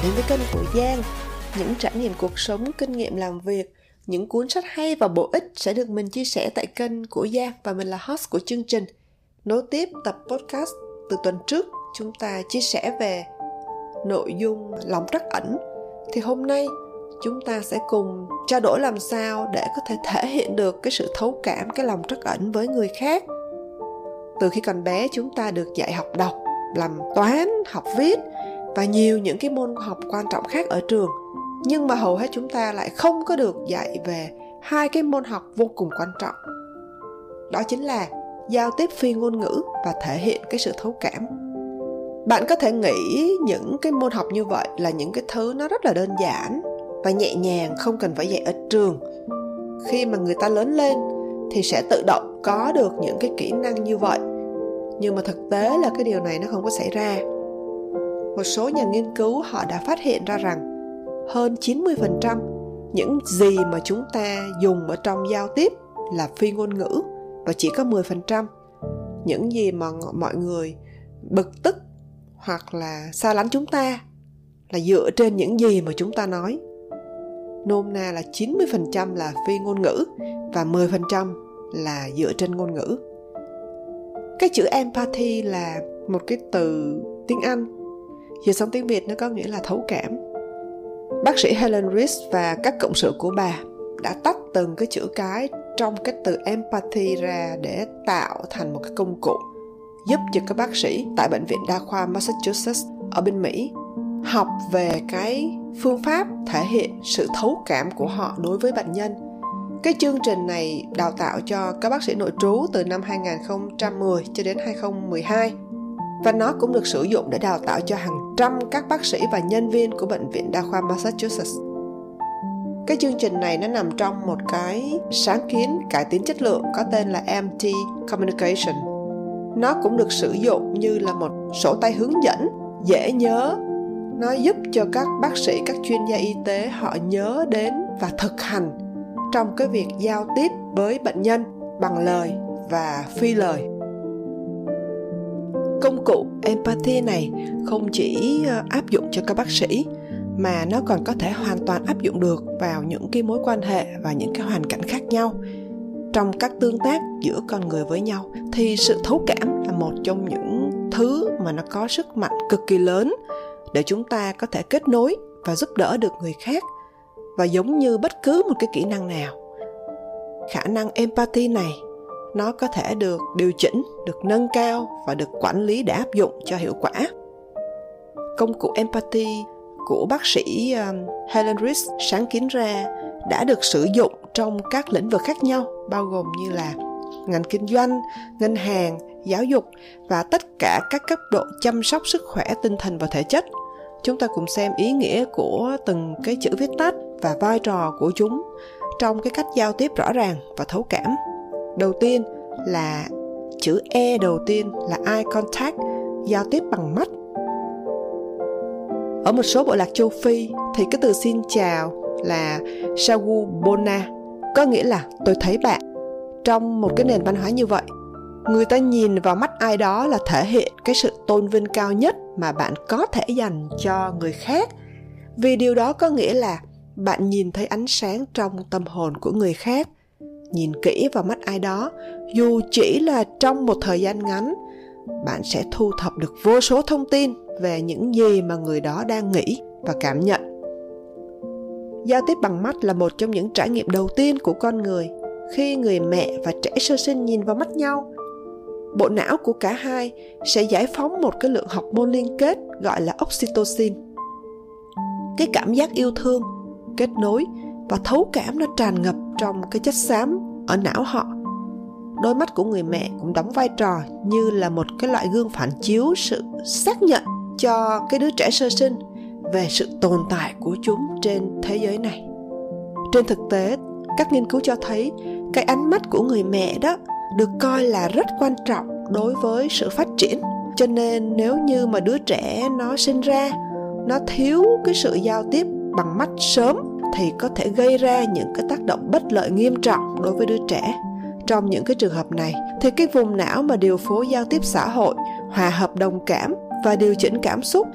và đến với kênh của Giang. Những trải nghiệm cuộc sống, kinh nghiệm làm việc, những cuốn sách hay và bổ ích sẽ được mình chia sẻ tại kênh của Giang và mình là host của chương trình. Nối tiếp tập podcast từ tuần trước, chúng ta chia sẻ về nội dung lòng trắc ẩn. Thì hôm nay chúng ta sẽ cùng trao đổi làm sao để có thể thể hiện được cái sự thấu cảm, cái lòng trắc ẩn với người khác. Từ khi còn bé chúng ta được dạy học đọc, làm toán, học viết và nhiều những cái môn học quan trọng khác ở trường. Nhưng mà hầu hết chúng ta lại không có được dạy về hai cái môn học vô cùng quan trọng. Đó chính là giao tiếp phi ngôn ngữ và thể hiện cái sự thấu cảm. Bạn có thể nghĩ những cái môn học như vậy là những cái thứ nó rất là đơn giản và nhẹ nhàng, không cần phải dạy ở trường. Khi mà người ta lớn lên thì sẽ tự động có được những cái kỹ năng như vậy. Nhưng mà thực tế là cái điều này nó không có xảy ra một số nhà nghiên cứu họ đã phát hiện ra rằng hơn 90% những gì mà chúng ta dùng ở trong giao tiếp là phi ngôn ngữ, và chỉ có 10% những gì mà mọi người bực tức hoặc là xa lánh chúng ta là dựa trên những gì mà chúng ta nói. Nôm na là 90% là phi ngôn ngữ và 10% là dựa trên ngôn ngữ. Cái chữ empathy là một cái từ tiếng Anh Dịch xong tiếng Việt nó có nghĩa là thấu cảm. Bác sĩ Helen Rees và các cộng sự của bà đã tách từng cái chữ cái trong cái từ empathy ra để tạo thành một cái công cụ giúp cho các bác sĩ tại bệnh viện đa khoa Massachusetts ở bên Mỹ học về cái phương pháp thể hiện sự thấu cảm của họ đối với bệnh nhân. Cái chương trình này đào tạo cho các bác sĩ nội trú từ năm 2010 cho đến 2012 và nó cũng được sử dụng để đào tạo cho hàng trăm các bác sĩ và nhân viên của bệnh viện đa khoa Massachusetts. Cái chương trình này nó nằm trong một cái sáng kiến cải tiến chất lượng có tên là MT Communication. Nó cũng được sử dụng như là một sổ tay hướng dẫn dễ nhớ. Nó giúp cho các bác sĩ, các chuyên gia y tế họ nhớ đến và thực hành trong cái việc giao tiếp với bệnh nhân bằng lời và phi lời công cụ empathy này không chỉ ờ, áp dụng cho các bác sĩ, mà nó còn có thể hoàn toàn áp dụng được vào những cái mối quan hệ và những cái hoàn cảnh khác nhau. Trong các tương tác giữa con người với nhau, thì sự thấu cảm là một trong những thứ mà nó có sức mạnh cực kỳ lớn để chúng ta có thể kết nối và giúp đỡ được người khác, và giống như bất cứ một cái kỹ năng nào. Khả năng empathy này nó có thể được điều chỉnh được nâng cao và được quản lý để áp dụng cho hiệu quả công cụ empathy của bác sĩ um, Helen rich sáng kiến ra đã được sử dụng trong các lĩnh vực khác nhau bao gồm như là ngành kinh doanh, ngân hàng, giáo dục và tất cả các cấp độ chăm sóc sức khỏe tinh thần và thể chất. Chúng ta cùng xem ý nghĩa của từng cái chữ viết tắt và vai trò của chúng trong cái cách giao tiếp rõ ràng và thấu cảm đầu tiên là chữ e đầu tiên là eye contact, giao tiếp bằng mắt. Ở một số bộ lạc châu phi thì cái từ xin chào là shagubona có nghĩa là tôi thấy bạn. Trong một cái nền văn hóa như vậy, người ta nhìn vào mắt ai đó là thể hiện cái sự tôn vinh cao nhất mà bạn có thể dành cho người khác. Vì điều đó có nghĩa là bạn nhìn thấy ánh sáng trong tâm hồn của người khác nhìn kỹ vào mắt ai đó. Dù chỉ là trong một thời gian ngắn, bạn sẽ thu thập được vô số thông tin về những gì mà người đó đang nghĩ và cảm nhận. Giao tiếp bằng mắt là một trong những trải nghiệm đầu tiên của con người khi người mẹ và trẻ sơ sinh nhìn vào mắt nhau. Bộ não của cả hai sẽ giải phóng một cái lượng học môn liên kết gọi là oxytocin. Cái cảm giác yêu thương, kết nối và thấu cảm nó tràn ngập trong cái chất xám ở não họ. Đôi mắt của người mẹ cũng đóng vai trò như là một cái loại gương phản chiếu sự xác nhận cho cái đứa trẻ sơ sinh về sự tồn tại của chúng trên thế giới này. Trên thực tế, các nghiên cứu cho thấy cái ánh mắt của người mẹ đó được coi là rất quan trọng đối với sự phát triển. Cho nên nếu như mà đứa trẻ nó sinh ra, nó thiếu cái sự giao tiếp bằng mắt sớm thì có thể gây ra những cái tác động bất lợi nghiêm trọng đối với đứa trẻ. Trong những cái trường hợp này, thì cái vùng não mà điều phối giao tiếp xã hội, hòa hợp đồng cảm và điều chỉnh cảm xúc,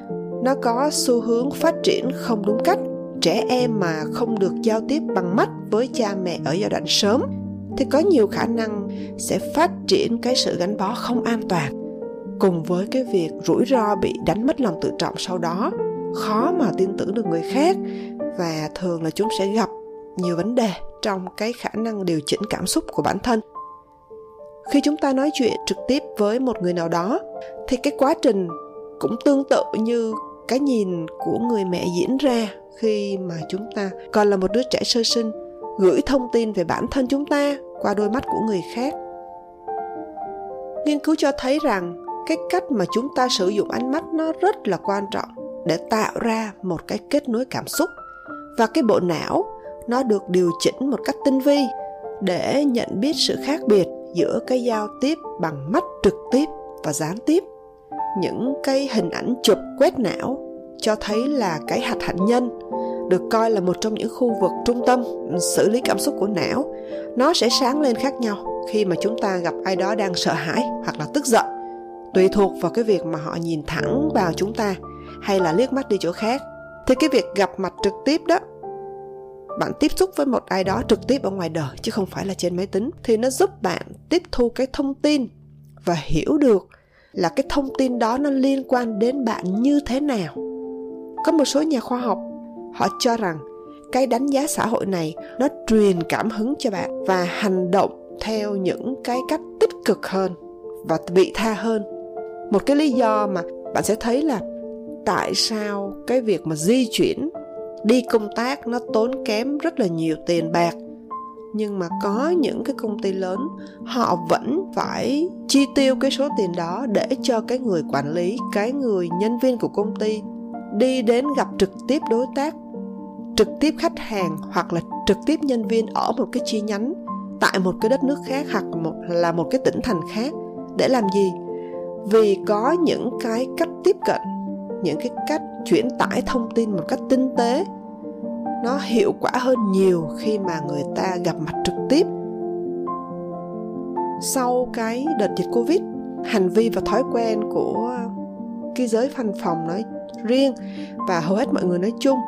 nó có xu hướng phát triển không đúng cách. Trẻ em mà không được giao tiếp bằng mắt với cha mẹ ở giai đoạn sớm, thì có nhiều khả năng sẽ phát triển cái sự gắn bó không an toàn, cùng với cái việc rủi ro bị đánh mất lòng tự trọng sau đó. Khó mà tin tưởng được người khác và thường là chúng sẽ gặp nhiều vấn đề trong cái khả năng điều chỉnh cảm xúc của bản thân. Khi chúng ta nói chuyện trực tiếp với một người nào đó, thì cái quá trình cũng tương tự như cái nhìn của người mẹ diễn ra khi mà chúng ta, còn là một đứa trẻ sơ sinh, gửi thông tin về bản thân chúng ta qua đôi mắt của người khác. Nghiên cứu cho thấy rằng cái cách mà chúng ta sử dụng ánh mắt nó rất là quan trọng để tạo ra một cái kết nối cảm xúc và cái bộ não, nó được điều chỉnh một cách tinh vi để nhận biết sự khác biệt giữa cái giao tiếp bằng mắt trực tiếp và gián tiếp. Những cái hình ảnh chụp quét não cho thấy là cái hạt hạnh nhân được coi là một trong những khu vực trung tâm xử lý cảm xúc của não. Nó sẽ sáng lên khác nhau khi mà chúng ta gặp ai đó đang sợ hãi hoặc là tức giận. Tùy thuộc vào cái việc mà họ nhìn thẳng vào chúng ta hay là liếc mắt đi chỗ khác thì cái việc gặp mặt trực tiếp đó, bạn tiếp xúc với một ai đó trực tiếp ở ngoài đời, chứ không phải là trên máy tính, thì nó giúp bạn tiếp thu cái thông tin và hiểu được là cái thông tin đó nó liên quan đến bạn như thế nào. Có một số nhà khoa học, họ cho rằng cái đánh giá xã hội này nó truyền cảm hứng cho bạn và hành động theo những cái cách tích cực hơn và vị tha hơn. Một cái lý do mà bạn sẽ thấy là tại sao cái việc mà di chuyển, đi công tác nó tốn kém rất là nhiều tiền bạc. Nhưng mà có những cái công ty lớn, họ vẫn phải chi tiêu cái số tiền đó để cho cái người quản lý, cái người nhân viên của công ty đi đến gặp trực tiếp đối tác, trực tiếp khách hàng hoặc là trực tiếp nhân viên ở một cái chi nhánh tại một cái đất nước khác hoặc một, là một cái tỉnh thành khác để làm gì? Vì có những cái cách tiếp cận những cái cách chuyển tải thông tin một cách tinh tế. Nó hiệu quả hơn nhiều khi mà người ta gặp mặt trực tiếp. Sau cái đợt dịch covid, hành vi và thói quen của cái giới văn phòng nói riêng và hầu hết mọi người nói chung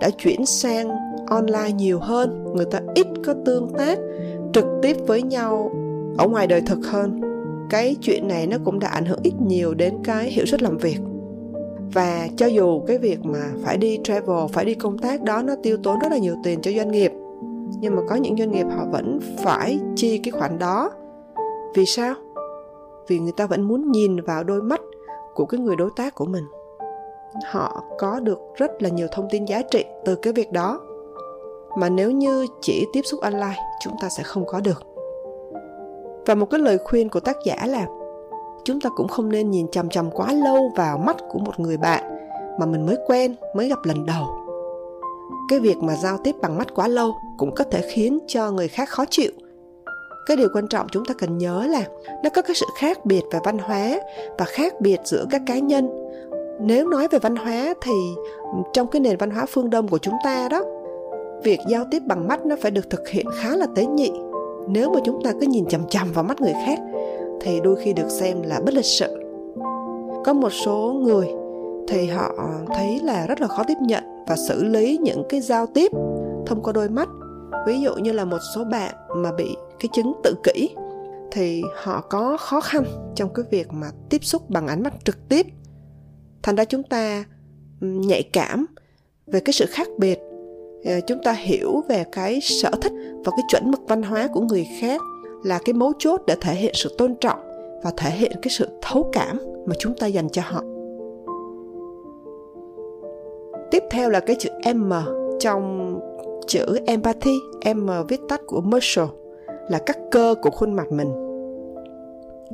đã chuyển sang online nhiều hơn. Người ta ít có tương tác trực tiếp với nhau ở ngoài đời thực hơn. Cái chuyện này nó cũng đã ảnh hưởng ít nhiều đến cái hiệu suất làm việc và cho dù cái việc mà phải đi travel, phải đi công tác đó, nó tiêu tốn rất là nhiều tiền cho doanh nghiệp, nhưng mà có những doanh nghiệp họ vẫn phải chi cái khoản đó. Vì sao? Vì người ta vẫn muốn nhìn vào đôi mắt của cái người đối tác của mình. Họ có được rất là nhiều thông tin giá trị từ cái việc đó. Mà nếu như chỉ tiếp xúc online, chúng ta sẽ không có được. Và một cái lời khuyên của tác giả là chúng ta cũng không nên nhìn chằm chằm quá lâu vào mắt của một người bạn mà mình mới quen, mới gặp lần đầu. Cái việc mà giao tiếp bằng mắt quá lâu cũng có thể khiến cho người khác khó chịu. Cái điều quan trọng chúng ta cần nhớ là nó có cái sự khác biệt về văn hóa và khác biệt giữa các cá nhân. Nếu nói về văn hóa thì trong cái nền văn hóa phương đông của chúng ta đó, việc giao tiếp bằng mắt nó phải được thực hiện khá là tế nhị. Nếu mà chúng ta cứ nhìn chằm chằm vào mắt người khác thì đôi khi được xem là bất lịch sự. Có một số người thì họ thấy là rất là khó tiếp nhận và xử lý những cái giao tiếp thông qua đôi mắt. Ví dụ như là một số bạn mà bị cái chứng tự kỷ, thì họ có khó khăn trong cái việc mà tiếp xúc bằng ánh mắt trực tiếp. Thành ra chúng ta nhạy cảm về cái sự khác biệt. Ờ, chúng ta hiểu về cái sở thích và cái chuẩn mực văn hóa của người khác là cái mấu chốt để thể hiện sự tôn trọng và thể hiện cái sự thấu cảm mà chúng ta dành cho họ. Tiếp theo là cái chữ M trong chữ empathy, M viết tắt của Marshall là các cơ của khuôn mặt mình.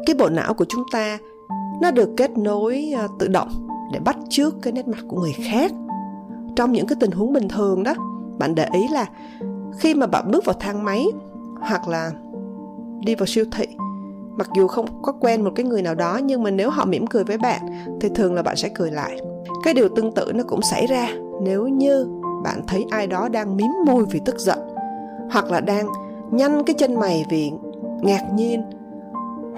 Cái bộ não của chúng ta, nó được kết nối à, tự động để bắt chước cái nét mặt của người khác. Trong những cái tình huống bình thường đó, bạn để ý là khi mà bạn bước vào thang máy hoặc là đi vào siêu thị. Mặc dù không có quen một cái người nào đó, nhưng mà nếu họ mỉm cười với bạn, thì thường là bạn sẽ cười lại. Cái điều tương tự nó cũng xảy ra nếu như bạn thấy ai đó đang mím môi vì tức giận, hoặc là đang nhăn cái chân mày vì ngạc nhiên,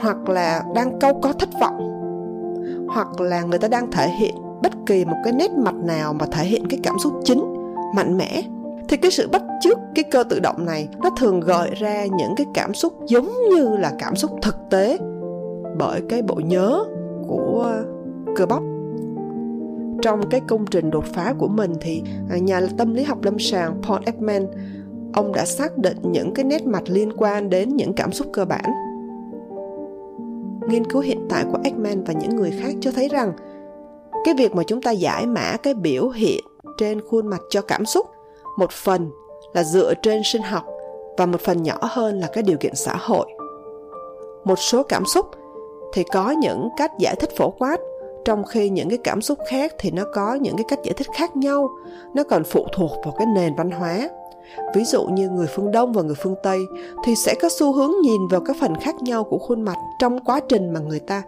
hoặc là đang câu có thất vọng, hoặc là người ta đang thể hiện bất kỳ một cái nét mặt nào mà thể hiện cái cảm xúc chính, mạnh mẽ thì cái sự bắt chước, cái cơ tự động này, nó thường gợi ra những cái cảm xúc giống như là cảm xúc thực tế bởi cái bộ nhớ của cơ bắp. Trong cái công trình đột phá của mình thì à, nhà tâm lý học lâm sàng Paul Ekman, ông đã xác định những cái nét mặt liên quan đến những cảm xúc cơ bản. Nghiên cứu hiện tại của Ekman và những người khác cho thấy rằng, cái việc mà chúng ta giải mã cái biểu hiện trên khuôn mặt cho cảm xúc một phần là dựa trên sinh học và một phần nhỏ hơn là các điều kiện xã hội. Một số cảm xúc thì có những cách giải thích phổ quát, trong khi những cái cảm xúc khác thì nó có những cái cách giải thích khác nhau. Nó còn phụ thuộc vào cái nền văn hóa. Ví dụ như người phương đông và người phương tây thì sẽ có xu hướng nhìn vào các phần khác nhau của khuôn mặt trong quá trình mà người ta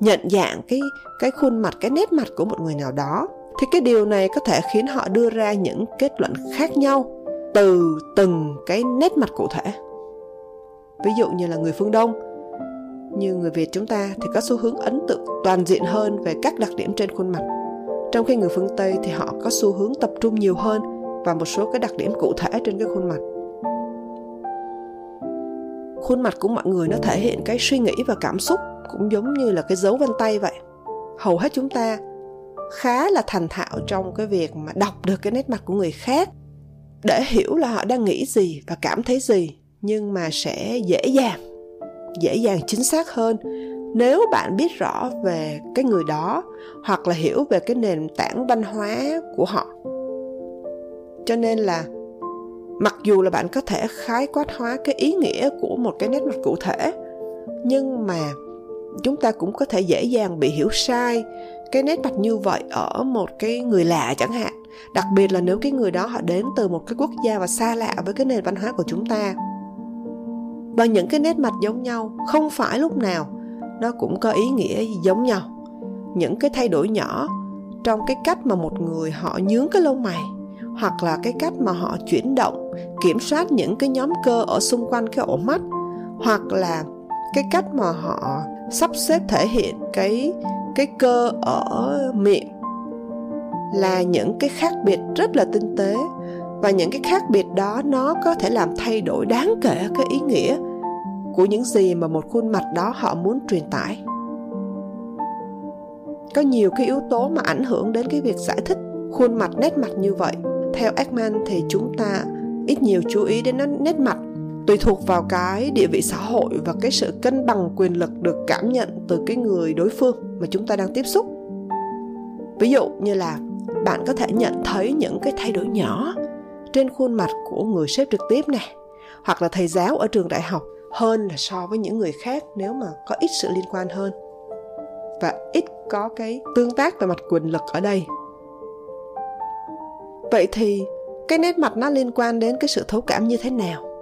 nhận dạng cái cái khuôn mặt, cái nét mặt của một người nào đó thì cái điều này có thể khiến họ đưa ra những kết luận khác nhau từ từng cái nét mặt cụ thể. Ví dụ như là người phương đông. Như người việt chúng ta thì có xu hướng ấn tượng toàn diện hơn về các đặc điểm trên khuôn mặt. Trong khi người phương tây thì họ có xu hướng tập trung nhiều hơn vào một số cái đặc điểm cụ thể trên cái khuôn mặt. Khuôn mặt của mọi người nó thể hiện cái suy nghĩ và cảm xúc cũng giống như là cái dấu vân tay vậy. Hầu hết chúng ta khá là thành thạo trong cái việc mà đọc được cái nét mặt của người khác, để hiểu là họ đang nghĩ gì và cảm thấy gì, nhưng mà sẽ dễ dàng dễ dàng chính xác hơn. Nếu bạn biết rõ về cái người đó, hoặc là hiểu về cái nền tảng văn hóa của họ. Cho nên là, mặc dù là bạn có thể khái quát hóa cái ý nghĩa của một cái nét mặt cụ thể, nhưng mà chúng ta cũng có thể dễ dàng bị hiểu sai cái nét mặt như vậy ở một cái người lạ chẳng hạn. Đặc biệt là nếu cái người đó họ đến từ một cái quốc gia và xa lạ với cái nền văn hóa của chúng ta. Và những cái nét mặt giống nhau không phải lúc nào nó cũng có ý nghĩa giống nhau. Những cái thay đổi nhỏ trong cái cách mà một người họ nhướng cái lông mày hoặc là cái cách mà họ chuyển động, kiểm soát những cái nhóm cơ ở xung quanh cái ổ mắt hoặc là cái cách mà họ sắp xếp thể hiện cái cái cơ ở miệng là những cái khác biệt rất là tinh tế. Và những cái khác biệt đó nó có thể làm thay đổi đáng kể cái ý nghĩa của những gì mà một khuôn mặt đó họ muốn truyền tải. Có nhiều cái yếu tố mà ảnh hưởng đến cái việc giải thích khuôn mặt nét mặt như vậy. Theo Ekman thì chúng ta ít nhiều chú ý đến nét mặt tùy thuộc vào cái địa vị xã hội và cái sự cân bằng quyền lực được cảm nhận từ cái người đối phương mà chúng ta đang tiếp xúc. Ví dụ như là bạn có thể nhận thấy những cái thay đổi nhỏ trên khuôn mặt của người sếp trực tiếp này hoặc là thầy giáo ở trường đại học hơn là so với những người khác nếu mà có ít sự liên quan hơn và ít có cái tương tác về mặt quyền lực ở đây. Vậy thì cái nét mặt nó liên quan đến cái sự thấu cảm như thế nào?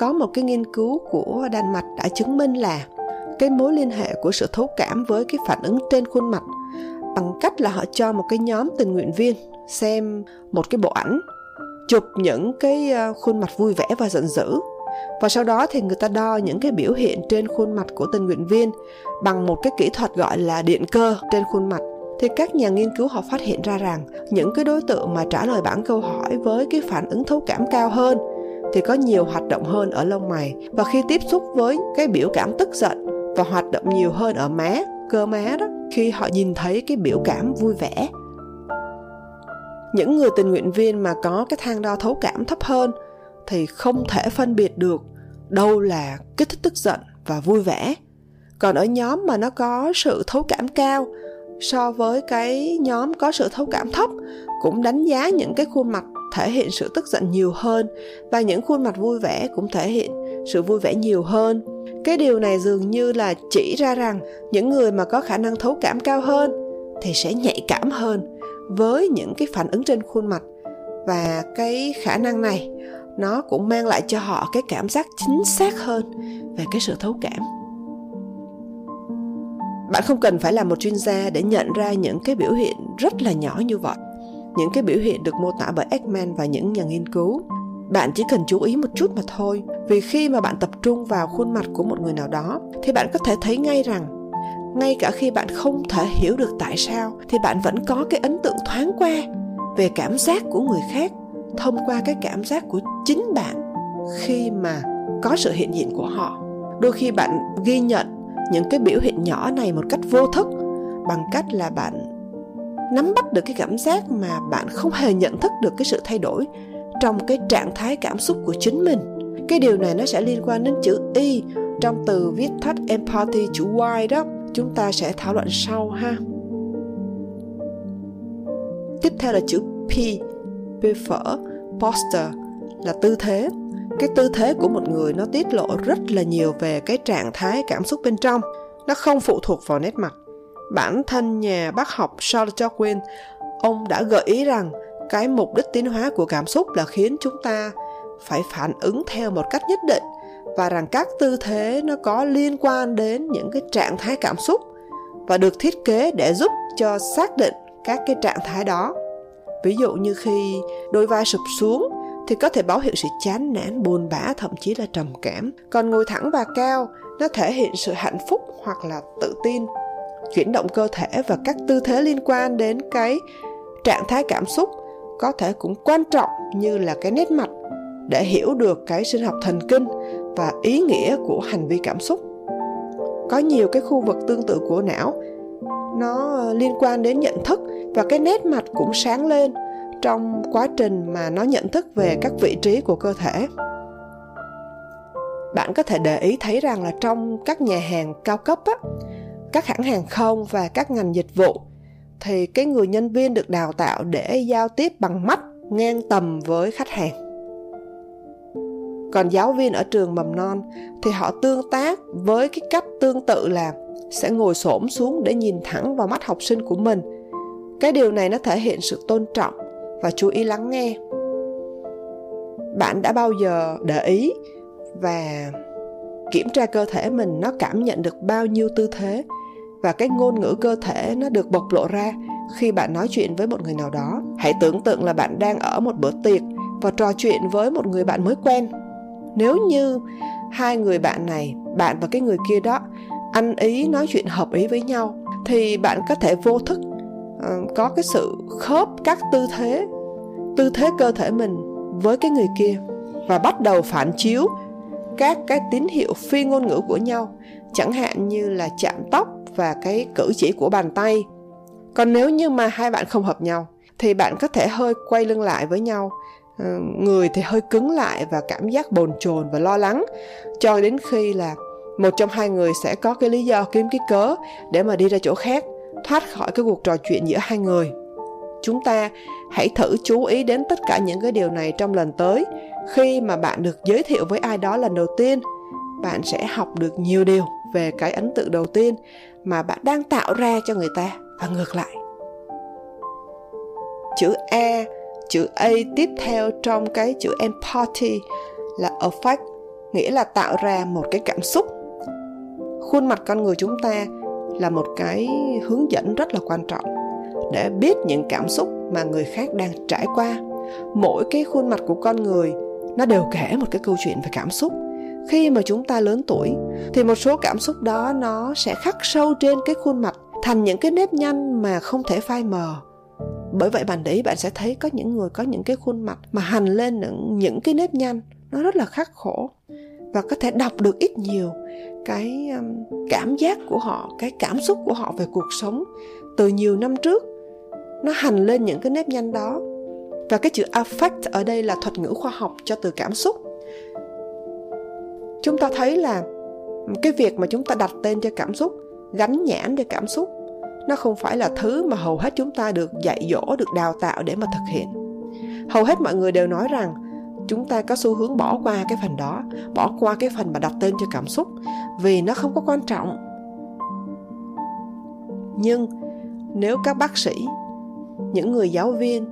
Có một cái nghiên cứu của đan mạch đã chứng minh là cái mối liên hệ của sự thấu cảm với cái phản ứng trên khuôn mặt bằng cách là họ cho một cái nhóm tình nguyện viên xem một cái bộ ảnh, chụp những cái ờ, khuôn mặt vui vẻ và giận dữ. Và sau đó thì người ta đo những cái biểu hiện trên khuôn mặt của tình nguyện viên bằng một cái kỹ thuật gọi là điện cơ trên khuôn mặt. Thì các nhà nghiên cứu họ phát hiện ra rằng những cái đối tượng mà trả lời bản câu hỏi với cái phản ứng thấu cảm cao hơn thì có nhiều hoạt động hơn ở lông mày. Và khi tiếp xúc với cái biểu cảm tức giận và hoạt động nhiều hơn ở má, cơ má đó, khi họ nhìn thấy cái biểu cảm vui vẻ. Những người tình nguyện viên mà có cái thang đo thấu cảm thấp hơn thì không thể phân biệt được đâu là kích thích tức giận và vui vẻ. Còn ở nhóm mà nó có sự thấu cảm cao, so với cái nhóm có sự thấu cảm thấp, cũng đánh giá những cái khuôn mặt thể hiện sự tức giận nhiều hơn và những khuôn mặt vui vẻ cũng thể hiện sự vui vẻ nhiều hơn. Cái điều này dường như là chỉ ra rằng những người mà có khả năng thấu cảm cao hơn thì sẽ nhạy cảm hơn với những cái phản ứng trên khuôn mặt. Và cái khả năng này, nó cũng mang lại cho họ cái cảm giác chính xác hơn về cái sự thấu cảm. Bạn không cần phải là một chuyên gia để nhận ra những cái biểu hiện rất là nhỏ như vậy những cái biểu hiện được mô tả bởi Ekman và những nhà nghiên cứu. Bạn chỉ cần chú ý một chút mà thôi, vì khi mà bạn tập trung vào khuôn mặt của một người nào đó, thì bạn có thể thấy ngay rằng, ngay cả khi bạn không thể hiểu được tại sao, thì bạn vẫn có cái ấn tượng thoáng qua về cảm giác của người khác, thông qua cái cảm giác của chính bạn khi mà có sự hiện diện của họ. Đôi khi bạn ghi nhận những cái biểu hiện nhỏ này một cách vô thức bằng cách là bạn nắm bắt được cái cảm giác mà bạn không hề nhận thức được cái sự thay đổi trong cái trạng thái cảm xúc của chính mình. Cái điều này nó sẽ liên quan đến chữ y trong từ viết tắt empathy chữ y đó. Chúng ta sẽ thảo luận sau ha. Tiếp theo là chữ p prefer posture là tư thế. Cái tư thế của một người nó tiết lộ rất là nhiều về cái trạng thái cảm xúc bên trong. Nó không phụ thuộc vào nét mặt bản thân nhà bác học Charles Darwin, ông đã gợi ý rằng cái mục đích tiến hóa của cảm xúc là khiến chúng ta phải phản ứng theo một cách nhất định và rằng các tư thế nó có liên quan đến những cái trạng thái cảm xúc và được thiết kế để giúp cho xác định các cái trạng thái đó. Ví dụ như khi đôi vai sụp xuống thì có thể báo hiệu sự chán nản, buồn bã, thậm chí là trầm cảm. Còn ngồi thẳng và cao, nó thể hiện sự hạnh phúc hoặc là tự tin chuyển động cơ thể và các tư thế liên quan đến cái trạng thái cảm xúc có thể cũng quan trọng như là cái nét mặt để hiểu được cái sinh học thần kinh và ý nghĩa của hành vi cảm xúc. Có nhiều cái khu vực tương tự của não nó ờ, liên quan đến nhận thức và cái nét mặt cũng sáng lên trong quá trình mà nó nhận thức về các vị trí của cơ thể. Bạn có thể để ý thấy rằng là trong các nhà hàng cao cấp á, các hãng hàng không và các ngành dịch vụ, thì cái người nhân viên được đào tạo để giao tiếp bằng mắt, ngang tầm với khách hàng. Còn giáo viên ở trường mầm non thì họ tương tác với cái cách tương tự là sẽ ngồi xổm xuống để nhìn thẳng vào mắt học sinh của mình. Cái điều này nó thể hiện sự tôn trọng và chú ý lắng nghe. Bạn đã bao giờ để ý và kiểm tra cơ thể mình nó cảm nhận được bao nhiêu tư thế? Và cái ngôn ngữ cơ thể nó được bộc lộ ra khi bạn nói chuyện với một người nào đó. Hãy tưởng tượng là bạn đang ở một bữa tiệc và trò chuyện với một người bạn mới quen. Nếu như hai người bạn này bạn và cái người kia đó ăn ý nói chuyện hợp ý với nhau thì bạn có thể vô thức uh, có cái sự khớp các tư thế tư thế cơ thể mình với cái người kia và bắt đầu phản chiếu các cái tín hiệu phi ngôn ngữ của nhau. Chẳng hạn như là chạm tóc và cái cử chỉ của bàn tay. Còn nếu như mà hai bạn không hợp nhau, thì bạn có thể hơi quay lưng lại với nhau. Ờ, người thì hơi cứng lại và cảm giác bồn chồn và lo lắng, cho đến khi là một trong hai người sẽ có cái lý do kiếm cái cớ để mà đi ra chỗ khác, thoát khỏi cái cuộc trò chuyện giữa hai người. Chúng ta hãy thử chú ý đến tất cả những cái điều này trong lần tới. Khi mà bạn được giới thiệu với ai đó lần đầu tiên, bạn sẽ học được nhiều điều về cái ấn tượng đầu tiên mà bạn đang tạo ra cho người ta. Và ngược lại. Chữ e, chữ a tiếp theo trong cái chữ empathy là affect nghĩa là tạo ra một cái cảm xúc. Khuôn mặt con người chúng ta là một cái hướng dẫn rất là quan trọng để biết những cảm xúc mà người khác đang trải qua. Mỗi cái khuôn mặt của con người nó đều kể một cái câu chuyện về cảm xúc khi mà chúng ta lớn tuổi thì một số cảm xúc đó nó sẽ khắc sâu trên cái khuôn mặt thành những cái nếp nhăn mà không thể phai mờ. Bởi vậy bạn đấy bạn sẽ thấy có những người có những cái khuôn mặt mà hành lên những, những cái nếp nhăn nó rất là khắc khổ và có thể đọc được ít nhiều cái um, cảm giác của họ cái cảm xúc của họ về cuộc sống từ nhiều năm trước. Nó hành lên những cái nếp nhăn đó. Và cái chữ affect ở đây là thuật ngữ khoa học cho từ cảm xúc chúng ta thấy là cái việc mà chúng ta đặt tên cho cảm xúc gắn nhãn cho cảm xúc, nó không phải là thứ mà hầu hết chúng ta được dạy dỗ, được đào tạo để mà thực hiện. Hầu hết mọi người đều nói rằng chúng ta có xu hướng bỏ qua cái phần đó, bỏ qua cái phần mà đặt tên cho cảm xúc, vì nó không có quan trọng. Nhưng nếu các bác sĩ, những người giáo viên,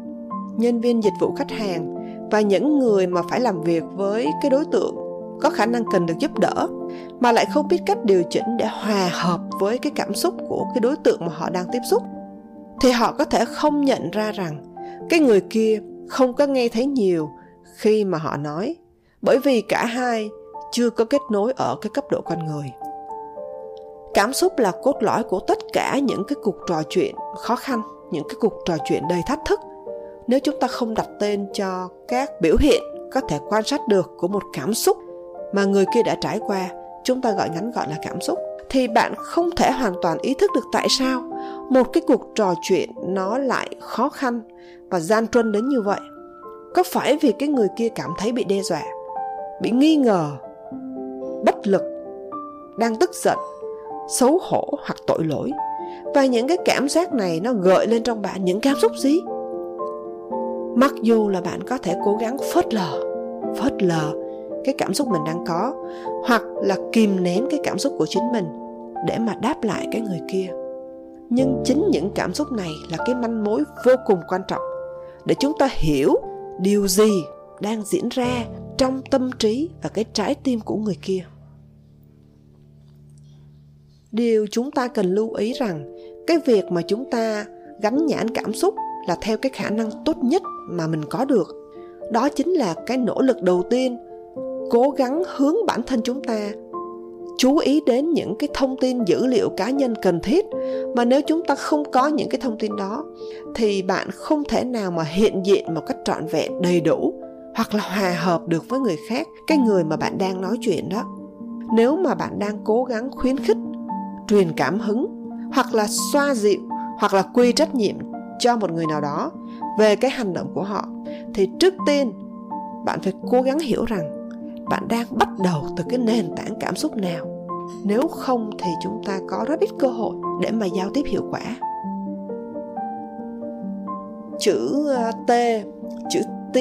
nhân viên dịch vụ khách hàng và những người mà phải làm việc với cái đối tượng có khả năng cần được giúp đỡ, mà lại không biết cách điều chỉnh để hòa hợp với cái cảm xúc của cái đối tượng mà họ đang tiếp xúc. Thì họ có thể không nhận ra rằng cái người kia không có nghe thấy nhiều khi mà họ nói, bởi vì cả hai chưa có kết nối ở cái cấp độ con người. Cảm xúc là cốt lõi của tất cả những cái cuộc trò chuyện khó khăn, những cái cuộc trò chuyện đầy thách thức. Nếu chúng ta không đặt tên cho các biểu hiện có thể quan sát được của một cảm xúc mà người kia đã trải qua, chúng ta gọi ngắn gọn là cảm xúc, thì bạn không thể hoàn toàn ý thức được tại sao một cái cuộc trò chuyện nó lại khó khăn và gian truân đến như vậy. Có phải vì cái người kia cảm thấy bị đe dọa, bị nghi ngờ, bất lực, đang tức giận, xấu hổ hoặc tội lỗi, và những cái cảm giác này nó gợi lên trong bạn những cảm xúc gì? Mặc dù là bạn có thể cố gắng phớt lờ phớt lờ cái cảm xúc mình đang có, hoặc là kìm nén cái cảm xúc của chính mình để mà đáp lại cái người kia. Nhưng chính những cảm xúc này là cái manh mối vô cùng quan trọng để chúng ta hiểu điều gì đang diễn ra trong tâm trí và cái trái tim của người kia. Điều chúng ta cần lưu ý rằng, cái việc mà chúng ta gắn nhãn cảm xúc là theo cái khả năng tốt nhất mà mình có được. Đó chính là cái nỗ lực đầu tiên cố gắng hướng bản thân chúng ta. Chú ý đến những cái thông tin dữ liệu cá nhân cần thiết, mà nếu chúng ta không có những cái thông tin đó, thì bạn không thể nào mà hiện diện một cách trọn vẹn, đầy đủ, hoặc là hòa hợp được với người khác, cái người mà bạn đang nói chuyện đó. Nếu mà bạn đang cố gắng khuyến khích, truyền cảm hứng, hoặc là xoa dịu, hoặc là quy trách nhiệm cho một người nào đó về cái hành động của họ, thì trước tiên bạn phải cố gắng hiểu rằng bạn đang bắt đầu từ cái nền tảng cảm xúc nào. Nếu không thì chúng ta có rất ít cơ hội để mà giao tiếp hiệu quả. Chữ ờ, t chữ t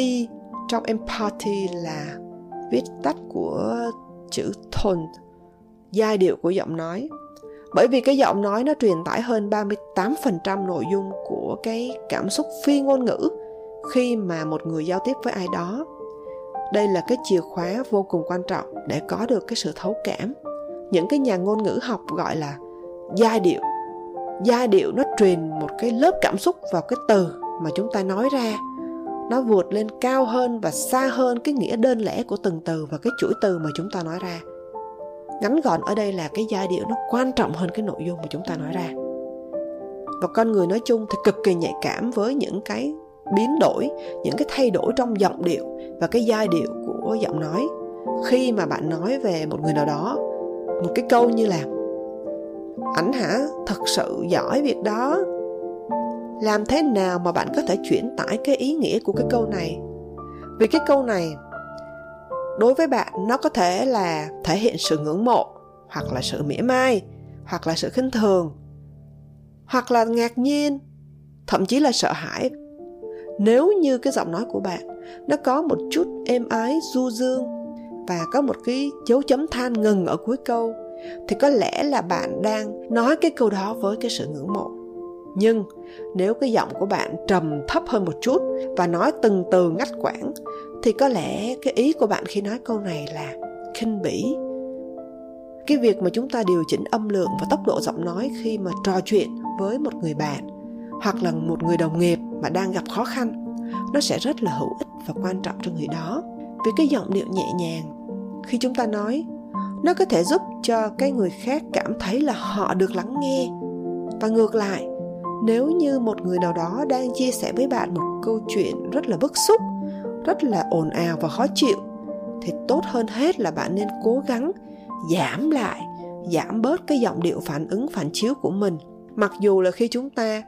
trong empathy là viết tắt của chữ tone giai điệu của giọng nói. Bởi vì cái giọng nói nó truyền tải hơn 38% nội dung của cái cảm xúc phi ngôn ngữ khi mà một người giao tiếp với ai đó đây là cái chìa khóa vô cùng quan trọng để có được cái sự thấu cảm. Những cái nhà ngôn ngữ học gọi là giai điệu. Giai điệu nó truyền một cái lớp cảm xúc vào cái từ mà chúng ta nói ra. Nó vượt lên cao hơn và xa hơn cái nghĩa đơn lẻ của từng từ và cái chuỗi từ mà chúng ta nói ra. Ngắn gọn ở đây là cái giai điệu nó quan trọng hơn cái nội dung mà chúng ta nói ra. Và con người nói chung thì cực kỳ nhạy cảm với những cái biến đổi những cái thay đổi trong giọng điệu và cái giai điệu của giọng nói. Khi mà bạn nói về một người nào đó, một cái câu như là, ảnh hả, thật sự giỏi việc đó. Làm thế nào mà bạn có thể chuyển tải cái ý nghĩa của cái câu này? Vì cái câu này, đối với bạn, nó có thể là thể hiện sự ngưỡng mộ, hoặc là sự mỉa mai, hoặc là sự khinh thường, hoặc là ngạc nhiên, thậm chí là sợ hãi nếu như cái giọng nói của bạn nó có một chút êm ái, du dương và có một cái dấu chấm than ngừng ở cuối câu, thì có lẽ là bạn đang nói cái câu đó với cái sự ngưỡng mộ. Nhưng nếu cái giọng của bạn trầm thấp hơn một chút và nói từng từ ngắt quãng, thì có lẽ cái ý của bạn khi nói câu này là khinh bỉ. Cái việc mà chúng ta điều chỉnh âm lượng và tốc độ giọng nói khi mà trò chuyện với một người bạn hoặc là một người đồng nghiệp mà đang gặp khó khăn, nó sẽ rất là hữu ích và quan trọng cho người đó. Vì cái giọng điệu nhẹ nhàng, khi chúng ta nói, nó có thể giúp cho cái người khác cảm thấy là họ được lắng nghe. Và ngược lại, nếu như một người nào đó đang chia sẻ với bạn một câu chuyện rất là bức xúc, rất là ồn ào và khó chịu, thì tốt hơn hết là bạn nên cố gắng giảm lại, giảm bớt cái giọng điệu phản ứng, phản chiếu của mình. Mặc dù là khi chúng ta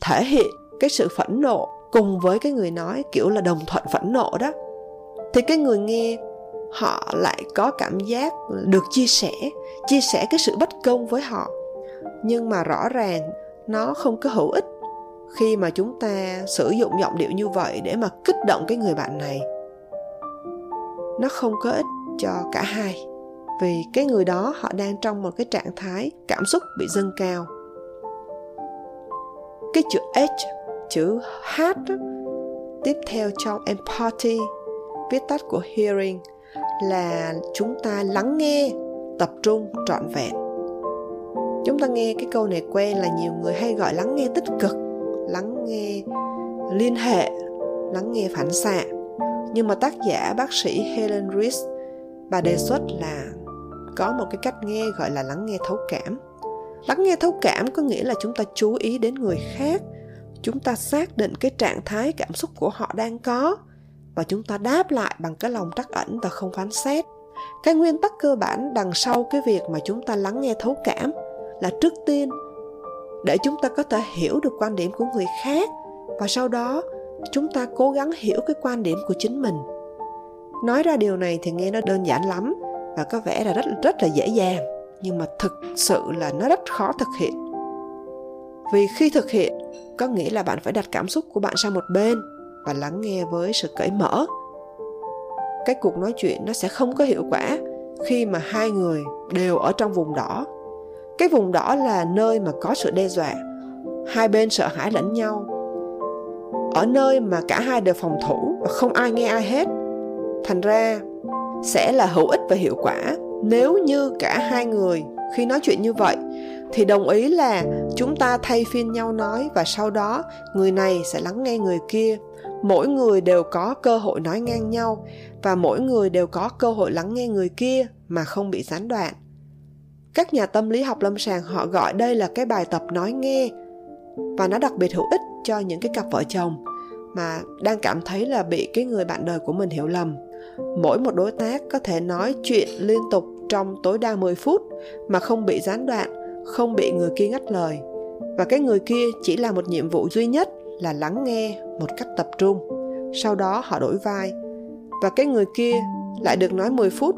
thể hiện cái sự phẫn nộ cùng với cái người nói kiểu là đồng thuận phẫn nộ đó, thì cái người nghe họ lại có cảm giác được chia sẻ chia sẻ cái sự bất công với họ. Nhưng mà rõ ràng nó không có hữu ích khi mà chúng ta sử dụng giọng điệu như vậy để mà kích động cái người bạn này. Nó không có ích cho cả hai, vì cái người đó họ đang trong một cái trạng thái cảm xúc bị dâng cao. Cái chữ edge chữ H tiếp theo trong empathy, viết tắt của hearing, là chúng ta lắng nghe, tập trung, trọn vẹn. Chúng ta nghe cái câu này quen là nhiều người hay gọi lắng nghe tích cực, lắng nghe liên hệ, lắng nghe phản xạ. Nhưng mà tác giả bác sĩ Helen Rees, bà đề xuất là có một cái cách nghe gọi là lắng nghe thấu cảm. Lắng nghe thấu cảm có nghĩa là chúng ta chú ý đến người khác chúng ta xác định cái trạng thái cảm xúc của họ đang có và chúng ta đáp lại bằng cái lòng trắc ẩn và không phán xét. Cái nguyên tắc cơ bản đằng sau cái việc mà chúng ta lắng nghe thấu cảm là trước tiên để chúng ta có thể hiểu được quan điểm của người khác và sau đó chúng ta cố gắng hiểu cái quan điểm của chính mình. Nói ra điều này thì nghe nó đơn giản lắm và có vẻ là rất rất là dễ dàng, nhưng mà thực sự là nó rất khó thực hiện vì khi thực hiện, có nghĩa là bạn phải đặt cảm xúc của bạn sang một bên và lắng nghe với sự cởi mở. Cái cuộc nói chuyện nó sẽ không có hiệu quả khi mà hai người đều ở trong vùng đỏ. Cái vùng đỏ là nơi mà có sự đe dọa, hai bên sợ hãi lẫn nhau. Ở nơi mà cả hai đều phòng thủ và không ai nghe ai hết. Thành ra, sẽ là hữu ích và hiệu quả nếu như cả hai người khi nói chuyện như vậy thì đồng ý là chúng ta thay phiên nhau nói và sau đó người này sẽ lắng nghe người kia. Mỗi người đều có cơ hội nói ngang nhau và mỗi người đều có cơ hội lắng nghe người kia mà không bị gián đoạn. Các nhà tâm lý học lâm sàng họ gọi đây là cái bài tập nói nghe và nó đặc biệt hữu ích cho những cái cặp vợ chồng mà đang cảm thấy là bị cái người bạn đời của mình hiểu lầm. Mỗi một đối tác có thể nói chuyện liên tục trong tối đa 10 phút mà không bị gián đoạn, không bị người kia ngắt lời. Và cái người kia chỉ là một nhiệm vụ duy nhất là lắng nghe một cách tập trung. Sau đó họ đổi vai. Và cái người kia lại được nói 10 phút.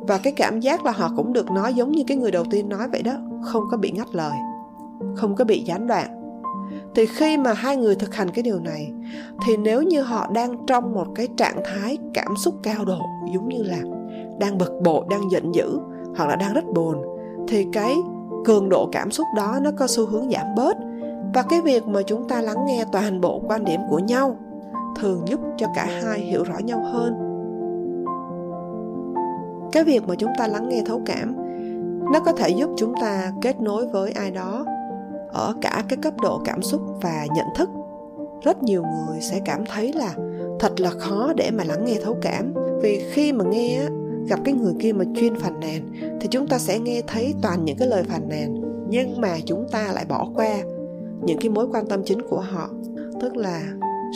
Và cái cảm giác là họ cũng được nói giống như cái người đầu tiên nói vậy đó, không có bị ngắt lời, không có bị gián đoạn thì khi mà hai người thực hành cái điều này thì nếu như họ đang trong một cái trạng thái cảm xúc cao độ giống như là đang bực bội đang giận dữ hoặc là đang rất buồn thì cái cường độ cảm xúc đó nó có xu hướng giảm bớt. Và cái việc mà chúng ta lắng nghe toàn bộ quan điểm của nhau thường giúp cho cả hai hiểu rõ nhau hơn. Cái việc mà chúng ta lắng nghe thấu cảm, nó có thể giúp chúng ta kết nối với ai đó ở cả cái cấp độ cảm xúc và nhận thức. Rất nhiều người sẽ cảm thấy là thật là khó để mà lắng nghe thấu cảm, vì khi mà nghe gặp cái người kia mà chuyên phàn nàn thì chúng ta sẽ nghe thấy toàn những cái lời phàn nàn, nhưng mà chúng ta lại bỏ qua những cái mối quan tâm chính của họ. Tức là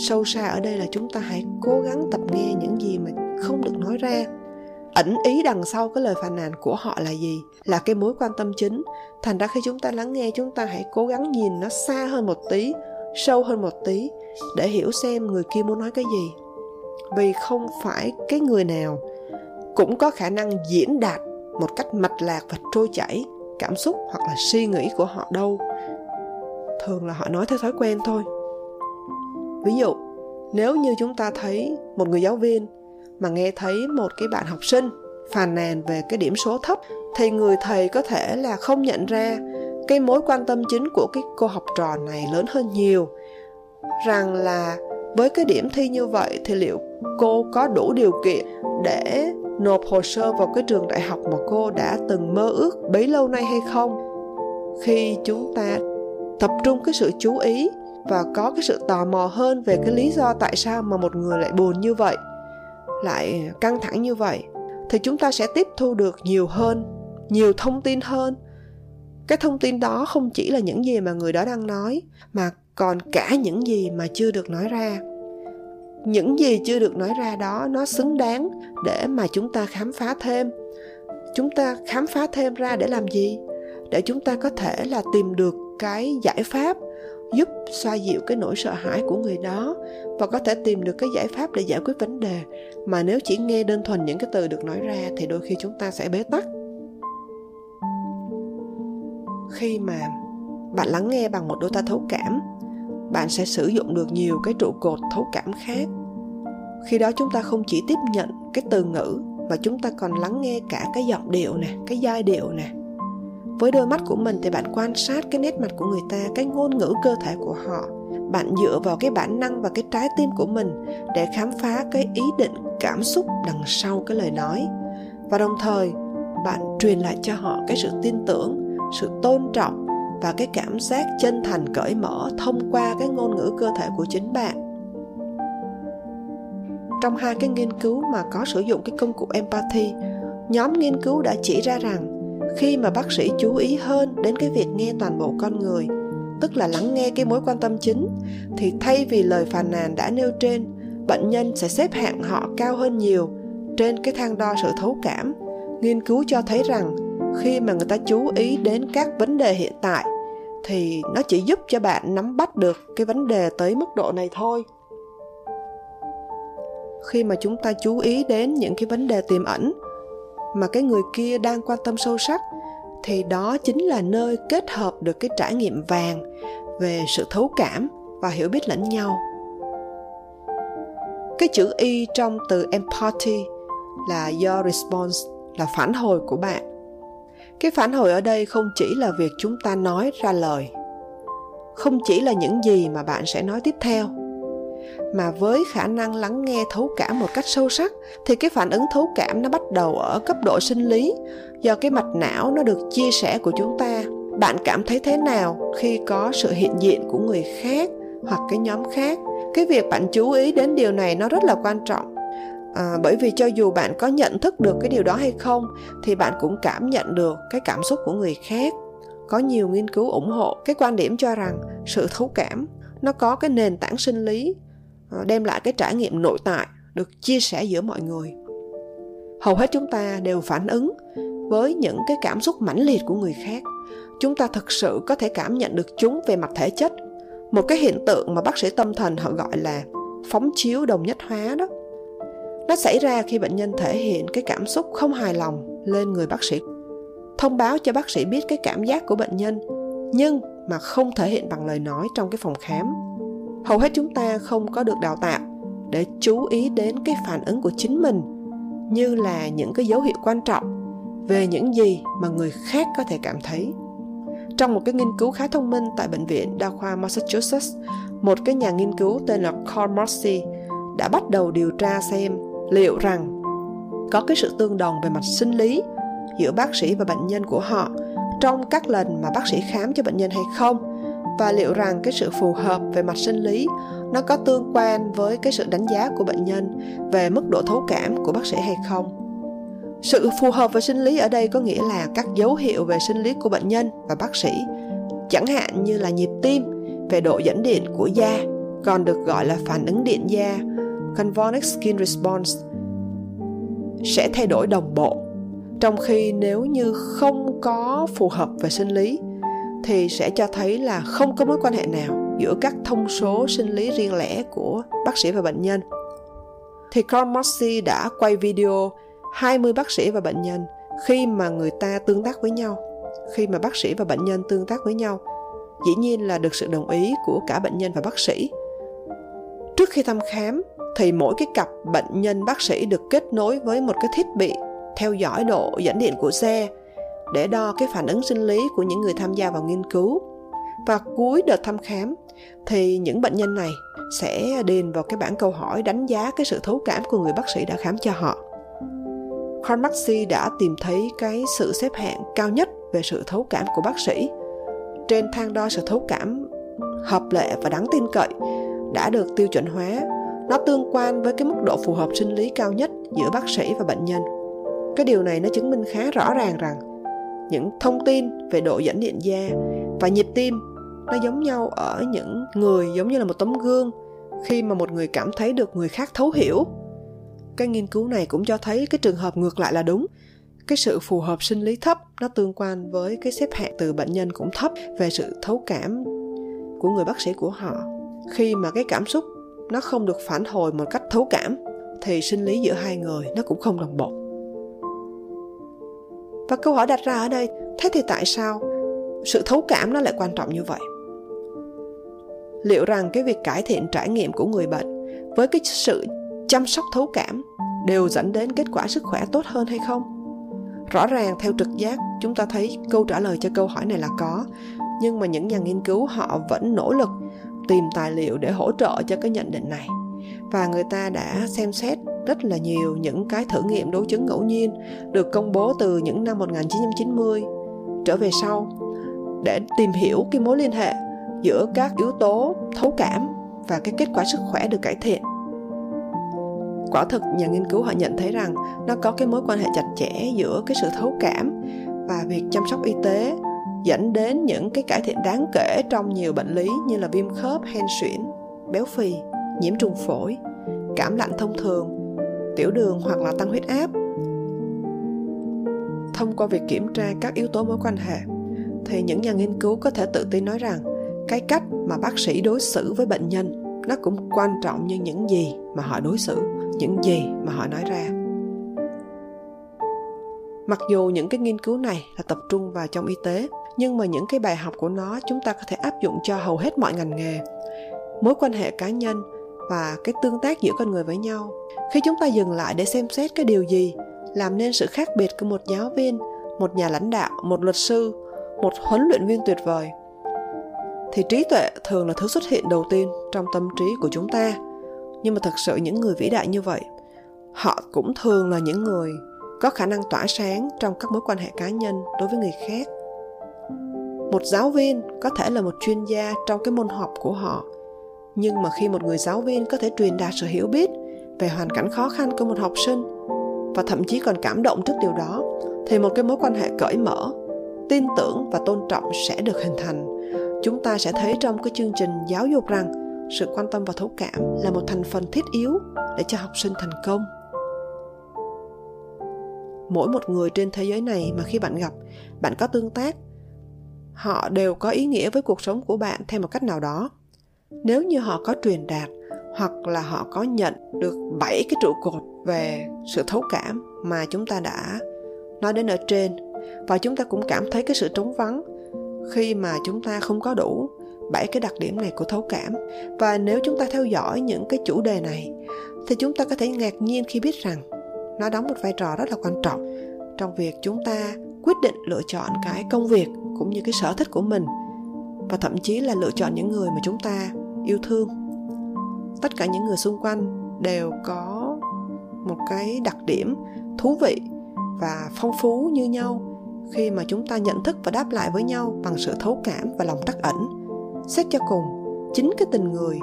sâu xa ở đây là chúng ta hãy cố gắng tập nghe những gì mà không được nói ra. Ẩn ý đằng sau cái lời phàn nàn của họ là gì? Là cái mối quan tâm chính. Thành ra khi chúng ta lắng nghe, chúng ta hãy cố gắng nhìn nó xa hơn một tí, sâu hơn một tí để hiểu xem người kia muốn nói cái gì. Vì không phải cái người nào cũng có khả năng diễn đạt một cách mạch lạc và trôi chảy cảm xúc hoặc là suy nghĩ của họ đâu. Thường là họ nói theo thói quen thôi. Ví dụ, nếu như chúng ta thấy một người giáo viên mà nghe thấy một cái bạn học sinh phàn nàn về cái điểm số thấp, thì người thầy có thể là không nhận ra cái mối quan tâm chính của cái cô học trò này lớn hơn nhiều. Rằng là với cái điểm thi như vậy thì liệu cô có đủ điều kiện để nộp hồ sơ vào cái trường đại học mà cô đã từng mơ ước bấy lâu nay hay không? Khi chúng ta tập trung cái sự chú ý và có cái sự tò mò hơn về cái lý do tại sao mà một người lại buồn như vậy, lại căng thẳng như vậy, thì chúng ta sẽ tiếp thu được nhiều hơn, nhiều thông tin hơn. Cái thông tin đó không chỉ là những gì mà người đó đang nói, mà còn cả những gì mà chưa được nói ra những gì chưa được nói ra đó, nó xứng đáng để mà chúng ta khám phá thêm. Chúng ta khám phá thêm ra để làm gì? Để chúng ta có thể là tìm được cái giải pháp giúp xoa dịu cái nỗi sợ hãi của người đó và có thể tìm được cái giải pháp để giải quyết vấn đề. Mà nếu chỉ nghe đơn thuần những cái từ được nói ra thì đôi khi chúng ta sẽ bế tắc. Khi mà bạn lắng nghe bằng một đôi tai thấu cảm bạn sẽ sử dụng được nhiều cái trụ cột thấu cảm khác. Khi đó chúng ta không chỉ tiếp nhận cái từ ngữ mà chúng ta còn lắng nghe cả cái giọng điệu nè, cái giai điệu nè. Với đôi mắt của mình thì bạn quan sát cái nét mặt của người ta, cái ngôn ngữ cơ thể của họ. Bạn dựa vào cái bản năng và cái trái tim của mình để khám phá cái ý định, cảm xúc đằng sau cái lời nói. Và đồng thời, bạn truyền lại cho họ cái sự tin tưởng, sự tôn trọng và cái cảm giác chân thành cởi mở thông qua cái ngôn ngữ cơ thể của chính bạn. Trong hai cái nghiên cứu mà có sử dụng cái công cụ empathy, nhóm nghiên cứu đã chỉ ra rằng khi mà bác sĩ chú ý hơn đến cái việc nghe toàn bộ con người, tức là lắng nghe cái mối quan tâm chính, thì thay vì lời phàn nàn đã nêu trên, bệnh nhân sẽ xếp hạng họ cao hơn nhiều trên cái thang đo sự thấu cảm. Nghiên cứu cho thấy rằng khi mà người ta chú ý đến các vấn đề hiện tại, thì nó chỉ giúp cho bạn nắm bắt được cái vấn đề tới mức độ này thôi. Khi mà chúng ta chú ý đến những cái vấn đề tiềm ẩn mà cái người kia đang quan tâm sâu sắc, thì đó chính là nơi kết hợp được cái trải nghiệm vàng về sự thấu cảm và hiểu biết lẫn nhau. Cái chữ y trong từ empathy là your response, là phản hồi của bạn cái phản hồi ở đây không chỉ là việc chúng ta nói ra lời, không chỉ là những gì mà bạn sẽ nói tiếp theo, mà với khả năng lắng nghe thấu cảm một cách sâu sắc thì cái phản ứng thấu cảm nó bắt đầu ở cấp độ sinh lý. Do cái mạch não nó được chia sẻ của chúng ta, bạn cảm thấy thế nào khi có sự hiện diện của người khác hoặc cái nhóm khác? Cái việc bạn chú ý đến điều này nó rất là quan trọng à, bởi vì cho dù bạn có nhận thức được cái điều đó hay không thì bạn cũng cảm nhận được cái cảm xúc của người khác. Có nhiều nghiên cứu ủng hộ cái quan điểm cho rằng sự thấu cảm nó có cái nền tảng sinh lý à, đem lại cái trải nghiệm nội tại được chia sẻ giữa mọi người. Hầu hết chúng ta đều phản ứng với những cái cảm xúc mãnh liệt của người khác. Chúng ta thực sự có thể cảm nhận được chúng về mặt thể chất. Một cái hiện tượng mà bác sĩ tâm thần họ gọi là phóng chiếu đồng nhất hóa đó nó xảy ra khi bệnh nhân thể hiện cái cảm xúc không hài lòng lên người bác sĩ. Thông báo cho bác sĩ biết cái cảm giác của bệnh nhân nhưng mà không thể hiện bằng lời nói trong cái phòng khám. Hầu hết chúng ta không có được đào tạo để chú ý đến cái phản ứng của chính mình như là những cái dấu hiệu quan trọng về những gì mà người khác có thể cảm thấy. Trong một cái nghiên cứu khá thông minh tại bệnh viện đa khoa Massachusetts, một cái nhà nghiên cứu tên là Carl Marcy đã bắt đầu điều tra xem liệu rằng có cái sự tương đồng về mặt sinh lý giữa bác sĩ và bệnh nhân của họ trong các lần mà bác sĩ khám cho bệnh nhân hay không? Và liệu rằng cái sự phù hợp về mặt sinh lý nó có tương quan với cái sự đánh giá của bệnh nhân về mức độ thấu cảm của bác sĩ hay không? Sự phù hợp về sinh lý ở đây có nghĩa là các dấu hiệu về sinh lý của bệnh nhân và bác sĩ, chẳng hạn như là nhịp tim, về độ dẫn điện của da, còn được gọi là phản ứng điện da convonic skin response sẽ thay đổi đồng bộ. Trong khi nếu như không có phù hợp về sinh lý, thì sẽ cho thấy là không có mối quan hệ nào giữa các thông số sinh lý riêng lẻ của bác sĩ và bệnh nhân. Thì Carl Mossy đã quay video 20 bác sĩ và bệnh nhân khi mà người ta tương tác với nhau, khi mà bác sĩ và bệnh nhân tương tác với nhau. Dĩ nhiên là được sự đồng ý của cả bệnh nhân và bác sĩ trước khi thăm khám, thì mỗi cái cặp bệnh nhân bác sĩ được kết nối với một cái thiết bị theo dõi độ dẫn điện của xe để đo cái phản ứng sinh lý của những người tham gia vào nghiên cứu. Và cuối đợt thăm khám, thì những bệnh nhân này sẽ điền vào cái bảng câu hỏi đánh giá cái sự thấu cảm của người bác sĩ đã khám cho họ. Carmaxi đã tìm thấy cái sự xếp hạng cao nhất về sự thấu cảm của bác sĩ. Trên thang đo sự thấu cảm hợp lệ và đáng tin cậy đã được tiêu chuẩn hóa. Nó tương quan với cái mức độ phù hợp sinh lý cao nhất giữa bác sĩ và bệnh nhân. Cái điều này nó chứng minh khá rõ ràng rằng những thông tin về độ dẫn điện da và nhịp tim nó giống nhau ở những người giống như là một tấm gương. Khi mà một người cảm thấy được người khác thấu hiểu, cái nghiên cứu này cũng cho thấy cái trường hợp ngược lại là đúng. Cái sự phù hợp sinh lý thấp nó tương quan với cái xếp hạng từ bệnh nhân cũng thấp về sự thấu cảm của người bác sĩ của họ khi mà cái cảm xúc nó không được phản hồi một cách thấu cảm, thì sinh lý giữa hai người nó cũng không đồng bộ. Và câu hỏi đặt ra ở đây, thế thì tại sao sự thấu cảm nó lại quan trọng như vậy? Liệu rằng cái việc cải thiện trải nghiệm của người bệnh với cái sự chăm sóc thấu cảm đều dẫn đến kết quả sức khỏe tốt hơn hay không? Rõ ràng theo trực giác, chúng ta thấy câu trả lời cho câu hỏi này là có, nhưng mà những nhà nghiên cứu họ vẫn nỗ lực tìm tài liệu để hỗ trợ cho cái nhận định này. Và người ta đã xem xét rất là nhiều những cái thử nghiệm đối chứng ngẫu nhiên được công bố từ những năm 1990 trở về sau để tìm hiểu cái mối liên hệ giữa các yếu tố thấu cảm và cái kết quả sức khỏe được cải thiện. Quả thực, nhà nghiên cứu họ nhận thấy rằng nó có cái mối quan hệ chặt chẽ giữa cái sự thấu cảm và việc chăm sóc y tế dẫn đến những cái cải thiện đáng kể trong nhiều bệnh lý như là viêm khớp, hen suyễn, béo phì, nhiễm trùng phổi, cảm lạnh thông thường, tiểu đường hoặc là tăng huyết áp. Thông qua việc kiểm tra các yếu tố mối quan hệ, thì những nhà nghiên cứu có thể tự tin nói rằng cái cách mà bác sĩ đối xử với bệnh nhân nó cũng quan trọng như những gì mà họ đối xử, những gì mà họ nói ra. Mặc dù những cái nghiên cứu này là tập trung vào trong y tế, nhưng mà những cái bài học của nó chúng ta có thể áp dụng cho hầu hết mọi ngành nghề. Mối quan hệ cá nhân và cái tương tác giữa con người với nhau. Khi chúng ta dừng lại để xem xét cái điều gì làm nên sự khác biệt của một giáo viên, một nhà lãnh đạo, một luật sư, một huấn luyện viên tuyệt vời thì trí tuệ thường là thứ xuất hiện đầu tiên trong tâm trí của chúng ta nhưng mà thật sự những người vĩ đại như vậy họ cũng thường là những người có khả năng tỏa sáng trong các mối quan hệ cá nhân đối với người khác một giáo viên có thể là một chuyên gia trong cái môn học của họ. Nhưng mà khi một người giáo viên có thể truyền đạt sự hiểu biết về hoàn cảnh khó khăn của một học sinh và thậm chí còn cảm động trước điều đó, thì một cái mối quan hệ cởi mở, tin tưởng và tôn trọng sẽ được hình thành. Chúng ta sẽ thấy trong cái chương trình giáo dục rằng sự quan tâm và thấu cảm là một thành phần thiết yếu để cho học sinh thành công. Mỗi một người trên thế giới này mà khi bạn gặp, bạn có tương tác họ đều có ý nghĩa với cuộc sống của bạn theo một cách nào đó. Nếu như họ có truyền đạt hoặc là họ có nhận được bảy cái trụ cột về sự thấu cảm mà chúng ta đã nói đến ở trên, và chúng ta cũng cảm thấy cái sự trống vắng khi mà chúng ta không có đủ bảy cái đặc điểm này của thấu cảm. Và nếu chúng ta theo dõi những cái chủ đề này, thì chúng ta có thể ngạc nhiên khi biết rằng nó đóng một vai trò rất là quan trọng trong việc chúng ta quyết định lựa chọn cái công việc cũng như cái sở thích của mình và thậm chí là lựa chọn những người mà chúng ta yêu thương. Tất cả những người xung quanh đều có một cái đặc điểm thú vị và phong phú như nhau khi mà chúng ta nhận thức và đáp lại với nhau bằng sự thấu cảm và lòng trắc ẩn. Xét cho cùng, chính cái tình người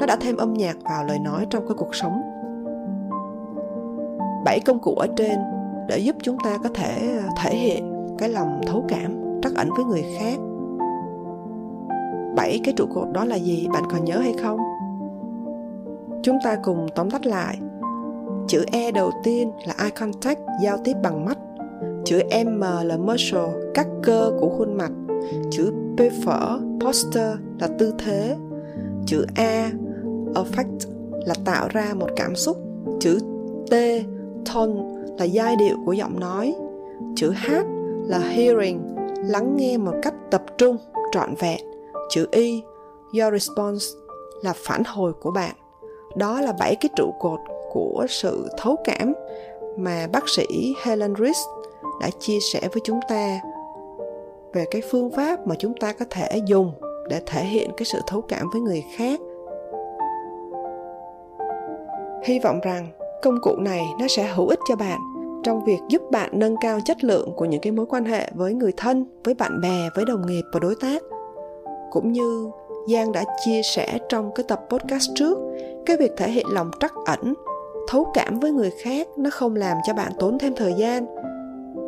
nó đã thêm âm nhạc vào lời nói trong cái cuộc sống. Bảy công cụ ở trên để giúp chúng ta có thể à, thể hiện cái lòng thấu cảm trắc ẩn với người khác. Bảy cái trụ cột đó là gì? Bạn còn nhớ hay không? Chúng ta cùng tóm tắt lại. Chữ e đầu tiên là eye contact giao tiếp bằng mắt. Chữ M là muscle, các cơ của khuôn mặt, chữ P phở, posture là tư thế, chữ A, affect là tạo ra một cảm xúc, chữ T, tone là giai điệu của giọng nói, chữ H là hearing, lắng nghe một cách tập trung, trọn vẹn, chữ Y, your response là phản hồi của bạn. Đó là bảy cái trụ cột của sự thấu cảm mà bác sĩ Helen Rees đã chia sẻ với chúng ta về cái phương pháp mà chúng ta có thể dùng để thể hiện cái sự thấu cảm với người khác. Hy vọng rằng công cụ này nó sẽ hữu ích cho bạn trong việc giúp bạn nâng cao chất lượng của những cái mối quan hệ với người thân, với bạn bè, với đồng nghiệp và đối tác. Cũng như giang đã chia sẻ trong cái tập podcast trước, cái việc thể hiện lòng trắc ẩn, thấu cảm với người khác nó không làm cho bạn tốn thêm thời gian.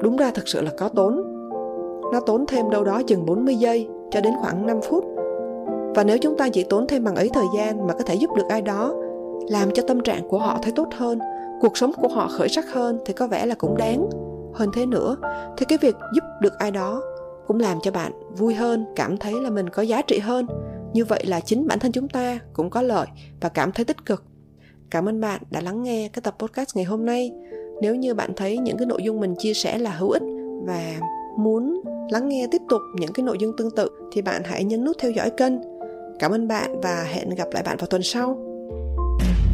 Đúng ra thật sự là có tốn. Nó tốn thêm đâu đó chừng 40 giây cho đến khoảng 5 phút. Và nếu chúng ta chỉ tốn thêm bằng ấy thời gian mà có thể giúp được ai đó làm cho tâm trạng của họ thấy tốt hơn, cuộc sống của họ khởi sắc hơn thì có vẻ là cũng đáng. Hơn thế nữa, thì cái việc giúp được ai đó cũng làm cho bạn vui hơn, cảm thấy là mình có giá trị hơn. Như vậy là chính bản thân chúng ta cũng có lợi và cảm thấy tích cực. Cảm ơn bạn đã lắng nghe cái tập podcast ngày hôm nay. Nếu như bạn thấy những cái nội dung mình chia sẻ là hữu ích và muốn lắng nghe tiếp tục những cái nội dung tương tự thì bạn hãy nhấn nút theo dõi kênh. Cảm ơn bạn và hẹn gặp lại bạn vào tuần sau. Thank you.